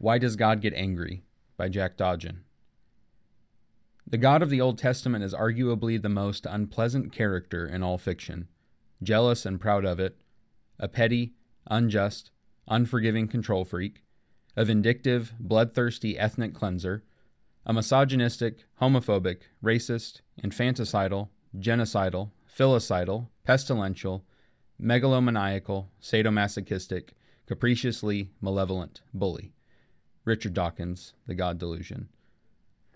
Why Does God Get Angry? by Jack Dodgen. The God of the Old Testament is arguably the most unpleasant character in all fiction, jealous and proud of it, a petty, unjust, unforgiving control freak, a vindictive, bloodthirsty ethnic cleanser, a misogynistic, homophobic, racist, infanticidal, genocidal, filicidal, pestilential, megalomaniacal, sadomasochistic, capriciously malevolent bully. Richard Dawkins, The God Delusion.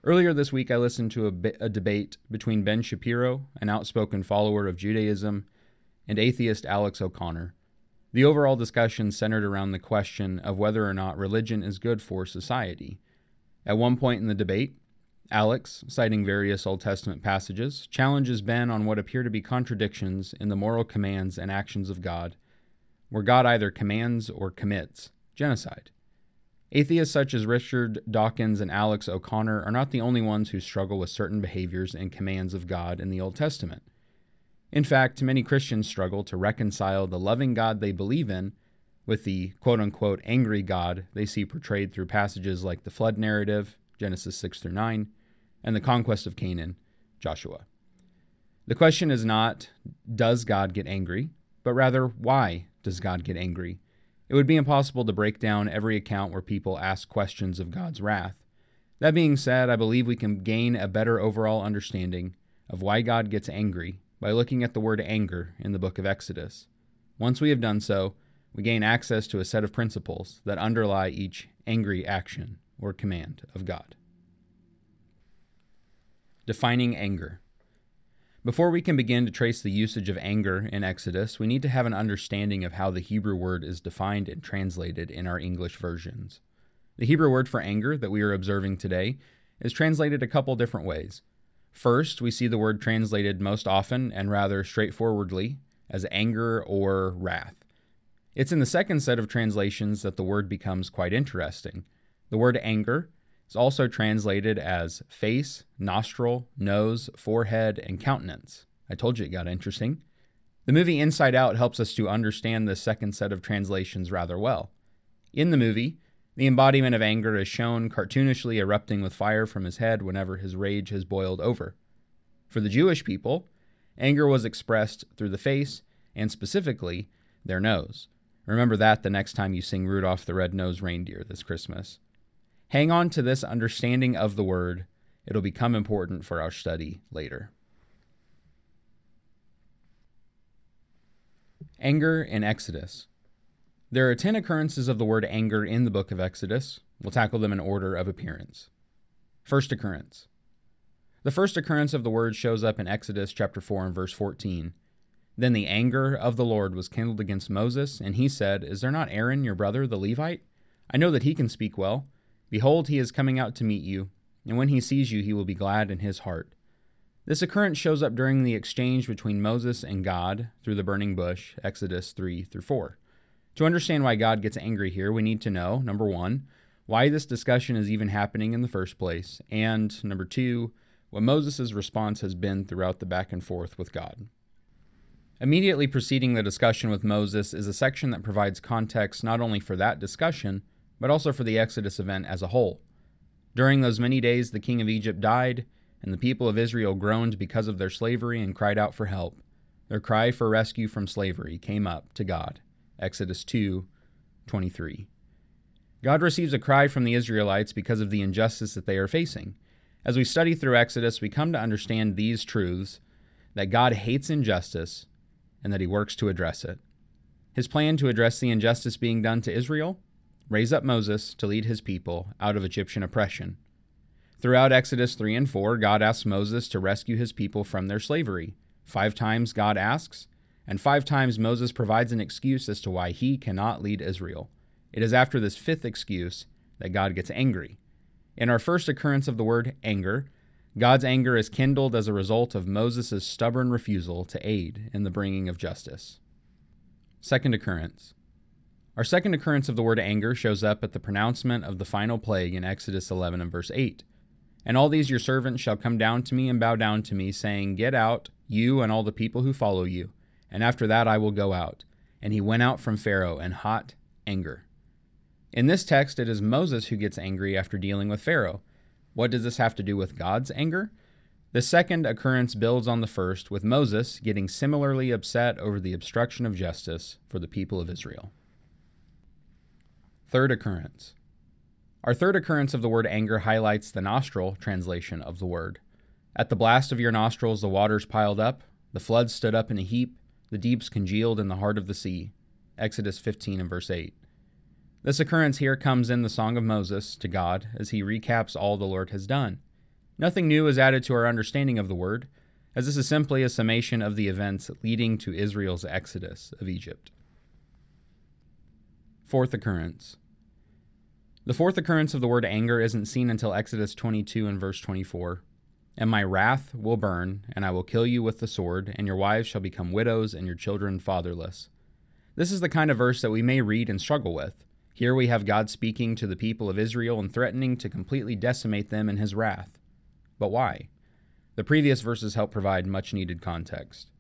Earlier this week, I listened to a, a, debate between Ben Shapiro, an outspoken follower of Judaism, and atheist Alex O'Connor. The overall discussion centered around the question of whether or not religion is good for society. At one point in the debate, Alex, citing various Old Testament passages, challenges Ben on what appear to be contradictions in the moral commands and actions of God, where God either commands or commits genocide. Atheists such as Richard Dawkins and Alex O'Connor are not the only ones who struggle with certain behaviors and commands of God in the Old Testament. In fact, many Christians struggle to reconcile the loving God they believe in with the quote unquote angry God they see portrayed through passages like the flood narrative, Genesis 6 through 9, and the conquest of Canaan, Joshua. The question is not, does God get angry, but rather, why does God get angry? It would be impossible to break down every account where people ask questions of God's wrath. That being said, I believe we can gain a better overall understanding of why God gets angry by looking at the word anger in the book of Exodus. Once we have done so, we gain access to a set of principles that underlie each angry action or command of God. Defining anger. Before we can begin to trace the usage of anger in Exodus, we need to have an understanding of how the Hebrew word is defined and translated in our English versions. The Hebrew word for anger that we are observing today is translated a couple different ways. First, we see the word translated most often and rather straightforwardly as anger or wrath. It's in the second set of translations that the word becomes quite interesting. The word anger is also translated as face, nostril, nose, forehead, and countenance. I told you it got interesting. The movie Inside Out helps us to understand this second set of translations rather well. In the movie, the embodiment of anger is shown cartoonishly erupting with fire from his head whenever his rage has boiled over. For the Jewish people, anger was expressed through the face and specifically their nose. Remember that the next time you sing Rudolph the Red-Nosed Reindeer this Christmas. Hang on to this understanding of the word. It'll become important for our study later. Anger in Exodus. There are 10 occurrences of the word anger in the book of Exodus. We'll tackle them in order of appearance. First occurrence. The first occurrence of the word shows up in Exodus chapter 4 and verse 14. Then the anger of the Lord was kindled against Moses, and he said, Is there not Aaron your brother, the Levite? I know that he can speak well. Behold, he is coming out to meet you, and when he sees you, he will be glad in his heart. This occurrence shows up during the exchange between Moses and God through the burning bush, Exodus 3 through 4. To understand why God gets angry here, we need to know number one, why this discussion is even happening in the first place, and number two, what Moses' response has been throughout the back and forth with God. Immediately preceding the discussion with Moses is a section that provides context not only for that discussion, but also for the Exodus event as a whole. During those many days, the king of Egypt died, and the people of Israel groaned because of their slavery and cried out for help. Their cry for rescue from slavery came up to God. Exodus 2 23. God receives a cry from the Israelites because of the injustice that they are facing. As we study through Exodus, we come to understand these truths that God hates injustice and that he works to address it. His plan to address the injustice being done to Israel? Raise up Moses to lead his people out of Egyptian oppression. Throughout Exodus 3 and 4, God asks Moses to rescue his people from their slavery. Five times God asks, and five times Moses provides an excuse as to why he cannot lead Israel. It is after this fifth excuse that God gets angry. In our first occurrence of the word anger, God's anger is kindled as a result of Moses' stubborn refusal to aid in the bringing of justice. Second occurrence. Our second occurrence of the word anger shows up at the pronouncement of the final plague in Exodus 11 and verse 8. And all these your servants shall come down to me and bow down to me, saying, Get out, you and all the people who follow you and after that I will go out. And he went out from Pharaoh in hot anger. In this text, it is Moses who gets angry after dealing with Pharaoh. What does this have to do with God's anger? The second occurrence builds on the first, with Moses getting similarly upset over the obstruction of justice for the people of Israel. Third occurrence. Our third occurrence of the word anger highlights the nostril translation of the word. At the blast of your nostrils, the waters piled up, the floods stood up in a heap, the deeps congealed in the heart of the sea. Exodus 15 and verse 8. This occurrence here comes in the Song of Moses to God as he recaps all the Lord has done. Nothing new is added to our understanding of the word, as this is simply a summation of the events leading to Israel's exodus of Egypt. Fourth occurrence. The fourth occurrence of the word anger isn't seen until Exodus 22 and verse 24. And my wrath will burn, and I will kill you with the sword, and your wives shall become widows, and your children fatherless. This is the kind of verse that we may read and struggle with. Here we have God speaking to the people of Israel and threatening to completely decimate them in his wrath. But why? The previous verses help provide much needed context.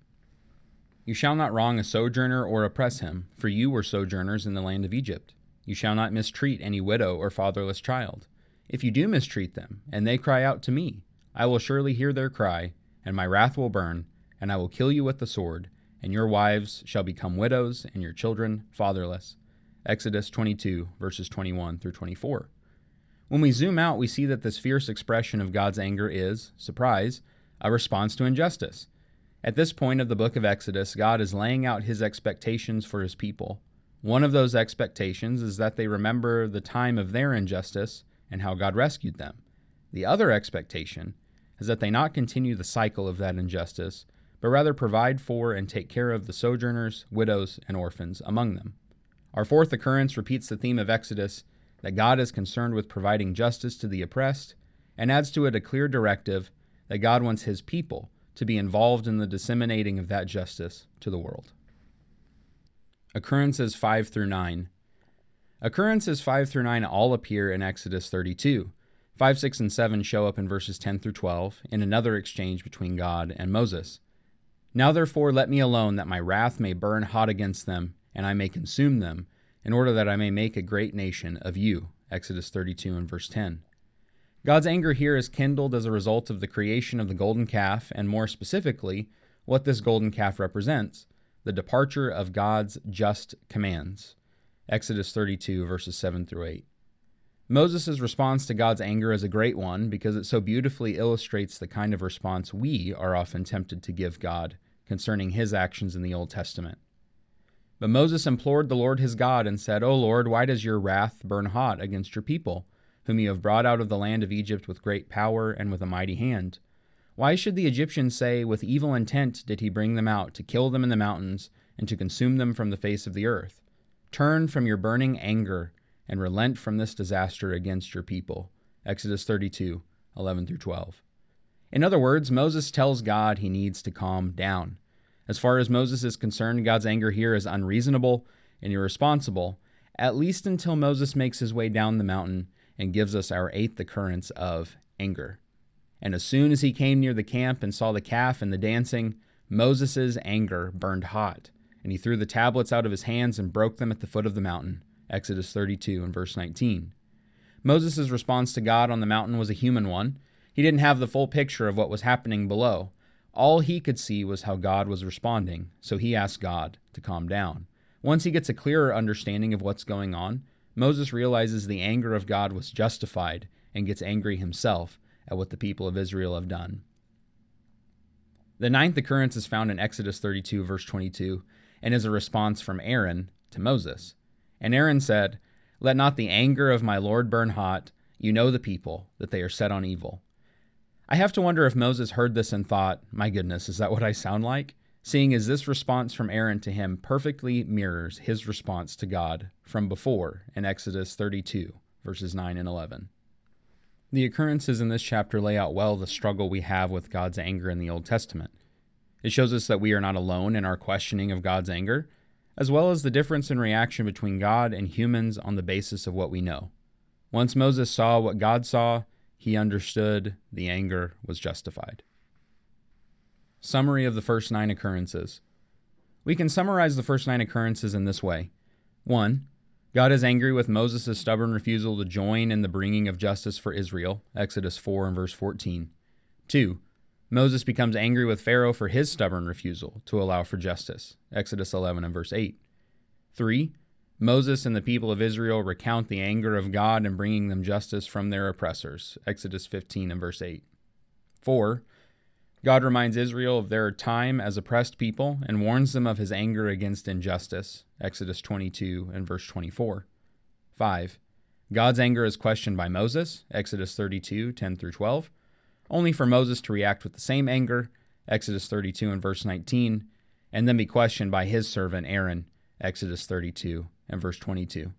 You shall not wrong a sojourner or oppress him, for you were sojourners in the land of Egypt. You shall not mistreat any widow or fatherless child. If you do mistreat them, and they cry out to me, I will surely hear their cry, and my wrath will burn, and I will kill you with the sword, and your wives shall become widows, and your children fatherless. Exodus 22, verses 21 through 24. When we zoom out, we see that this fierce expression of God's anger is, surprise, a response to injustice. At this point of the book of Exodus, God is laying out his expectations for his people. One of those expectations is that they remember the time of their injustice and how God rescued them. The other expectation is that they not continue the cycle of that injustice, but rather provide for and take care of the sojourners, widows, and orphans among them. Our fourth occurrence repeats the theme of Exodus that God is concerned with providing justice to the oppressed and adds to it a clear directive that God wants his people to be involved in the disseminating of that justice to the world. Occurrences 5 through 9. Occurrences 5 through 9 all appear in Exodus 32. 5, 6, and 7 show up in verses 10 through 12 in another exchange between God and Moses. Now therefore let me alone that my wrath may burn hot against them and I may consume them, in order that I may make a great nation of you. Exodus 32 and verse 10. God's anger here is kindled as a result of the creation of the golden calf, and more specifically, what this golden calf represents the departure of God's just commands. Exodus 32, verses 7 through 8. Moses' response to God's anger is a great one because it so beautifully illustrates the kind of response we are often tempted to give God concerning his actions in the Old Testament. But Moses implored the Lord his God and said, O Lord, why does your wrath burn hot against your people, whom you have brought out of the land of Egypt with great power and with a mighty hand? Why should the Egyptians say, With evil intent did he bring them out, to kill them in the mountains, and to consume them from the face of the earth? Turn from your burning anger, and relent from this disaster against your people. Exodus 32, 11 through 12. In other words, Moses tells God he needs to calm down. As far as Moses is concerned, God's anger here is unreasonable and irresponsible, at least until Moses makes his way down the mountain and gives us our eighth occurrence of anger. And as soon as he came near the camp and saw the calf and the dancing, Moses' anger burned hot, and he threw the tablets out of his hands and broke them at the foot of the mountain. Exodus 32 and verse 19. Moses' response to God on the mountain was a human one. He didn't have the full picture of what was happening below. All he could see was how God was responding, so he asked God to calm down. Once he gets a clearer understanding of what's going on, Moses realizes the anger of God was justified and gets angry himself at what the people of Israel have done. The ninth occurrence is found in Exodus 32, verse 22, and is a response from Aaron to Moses. And Aaron said, Let not the anger of my Lord burn hot. You know the people, that they are set on evil. I have to wonder if Moses heard this and thought, my goodness, is that what I sound like? Seeing as this response from Aaron to him perfectly mirrors his response to God from before in Exodus 32, verses 9 and 11. The occurrences in this chapter lay out well the struggle we have with God's anger in the Old Testament. It shows us that we are not alone in our questioning of God's anger, as well as the difference in reaction between God and humans on the basis of what we know. Once Moses saw what God saw, he understood the anger was justified. Summary of the first nine occurrences. We can summarize the first nine occurrences in this way 1. God is angry with Moses' stubborn refusal to join in the bringing of justice for Israel, Exodus 4 and verse 14. 2. Moses becomes angry with Pharaoh for his stubborn refusal to allow for justice, Exodus 11 and verse 8. 3. Moses and the people of Israel recount the anger of God in bringing them justice from their oppressors, Exodus 15 and verse 8. 4. God reminds Israel of their time as oppressed people and warns them of his anger against injustice. Exodus 22 and verse 24. 5. God's anger is questioned by Moses. Exodus 32, 10 through 12. Only for Moses to react with the same anger. Exodus 32 and verse 19. And then be questioned by his servant Aaron. Exodus 32 and verse 22.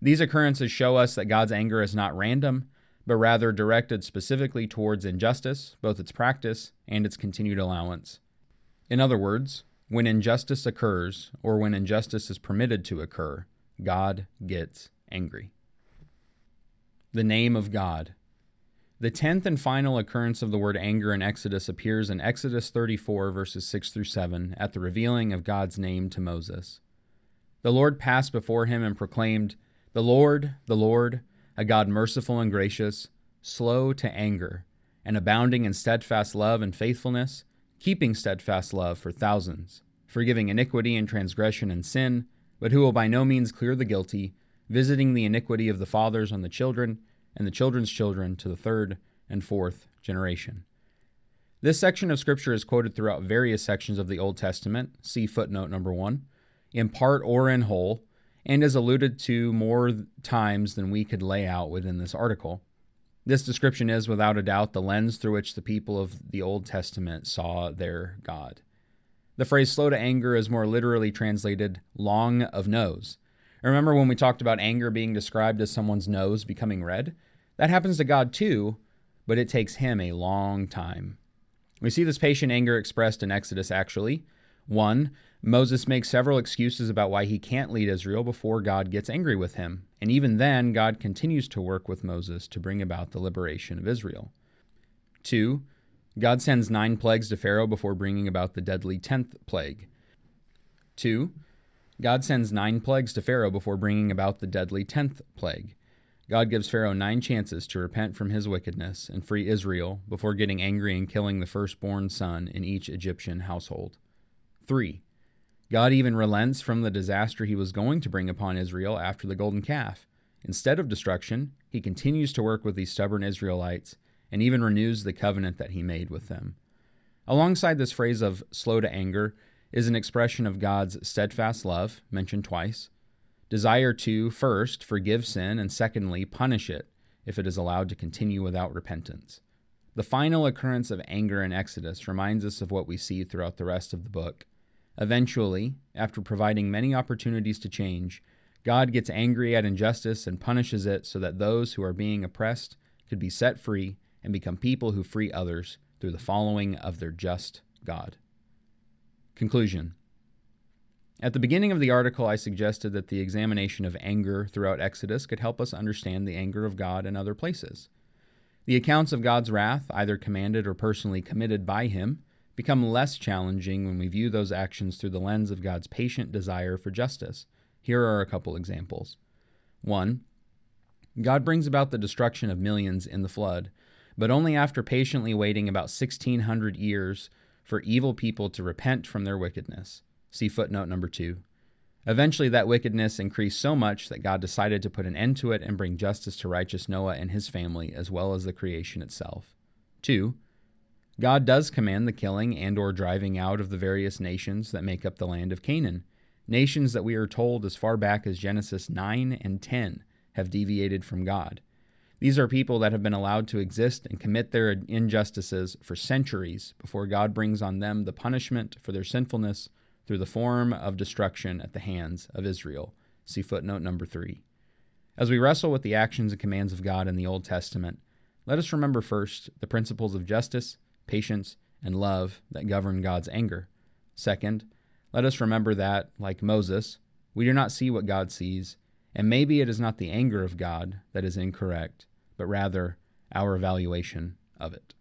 These occurrences show us that God's anger is not random, but rather directed specifically towards injustice, both its practice and its continued allowance. In other words, when injustice occurs, or when injustice is permitted to occur, God gets angry. The name of God. The tenth and final occurrence of the word anger in Exodus appears in Exodus 34, verses 6 through 7, at the revealing of God's name to Moses. The Lord passed before him and proclaimed, The Lord, the Lord, a God merciful and gracious, slow to anger, and abounding in steadfast love and faithfulness, keeping steadfast love for thousands, forgiving iniquity and transgression and sin, but who will by no means clear the guilty, visiting the iniquity of the fathers on the children, and the children's children to the third and fourth generation. This section of Scripture is quoted throughout various sections of the Old Testament, see footnote number one, in part or in whole, and is alluded to more times than we could lay out within this article. This description is, without a doubt, the lens through which the people of the Old Testament saw their God. The phrase slow to anger is more literally translated long of nose. Remember when we talked about anger being described as someone's nose becoming red? That happens to God too, but it takes him a long time. We see this patient anger expressed in Exodus actually. 1. Moses makes several excuses about why he can't lead Israel before God gets angry with him, and even then, God continues to work with Moses to bring about the liberation of Israel. 2. God sends nine plagues to Pharaoh before bringing about the deadly tenth plague. 2. God sends nine plagues to Pharaoh before bringing about the deadly tenth plague. God gives Pharaoh nine chances to repent from his wickedness and free Israel before getting angry and killing the firstborn son in each Egyptian household. 3. God even relents from the disaster he was going to bring upon Israel after the golden calf. Instead of destruction, he continues to work with these stubborn Israelites and even renews the covenant that he made with them. Alongside this phrase of slow to anger is an expression of God's steadfast love, mentioned twice, desire to, first, forgive sin, and secondly, punish it if it is allowed to continue without repentance. The final occurrence of anger in Exodus reminds us of what we see throughout the rest of the book. Eventually, after providing many opportunities to change, God gets angry at injustice and punishes it so that those who are being oppressed could be set free and become people who free others through the following of their just God. Conclusion At the beginning of the article, I suggested that the examination of anger throughout Exodus could help us understand the anger of God in other places. The accounts of God's wrath, either commanded or personally committed by Him, become less challenging when we view those actions through the lens of God's patient desire for justice. Here are a couple examples. 1. God brings about the destruction of millions in the flood, but only after patiently waiting about 1600 years for evil people to repent from their wickedness. See footnote number 2. Eventually, that wickedness increased so much that God decided to put an end to it and bring justice to righteous Noah and his family, as well as the creation itself. 2. God does command the killing and or driving out of the various nations that make up the land of Canaan, nations that we are told as far back as Genesis 9 and 10 have deviated from God. These are people that have been allowed to exist and commit their injustices for centuries before God brings on them the punishment for their sinfulness through the form of destruction at the hands of Israel. See footnote number 3. As we wrestle with the actions and commands of God in the Old Testament, let us remember first the principles of justice patience, and love that govern God's anger. Second, let us remember that, like Moses, we do not see what God sees, and maybe it is not the anger of God that is incorrect, but rather our evaluation of it.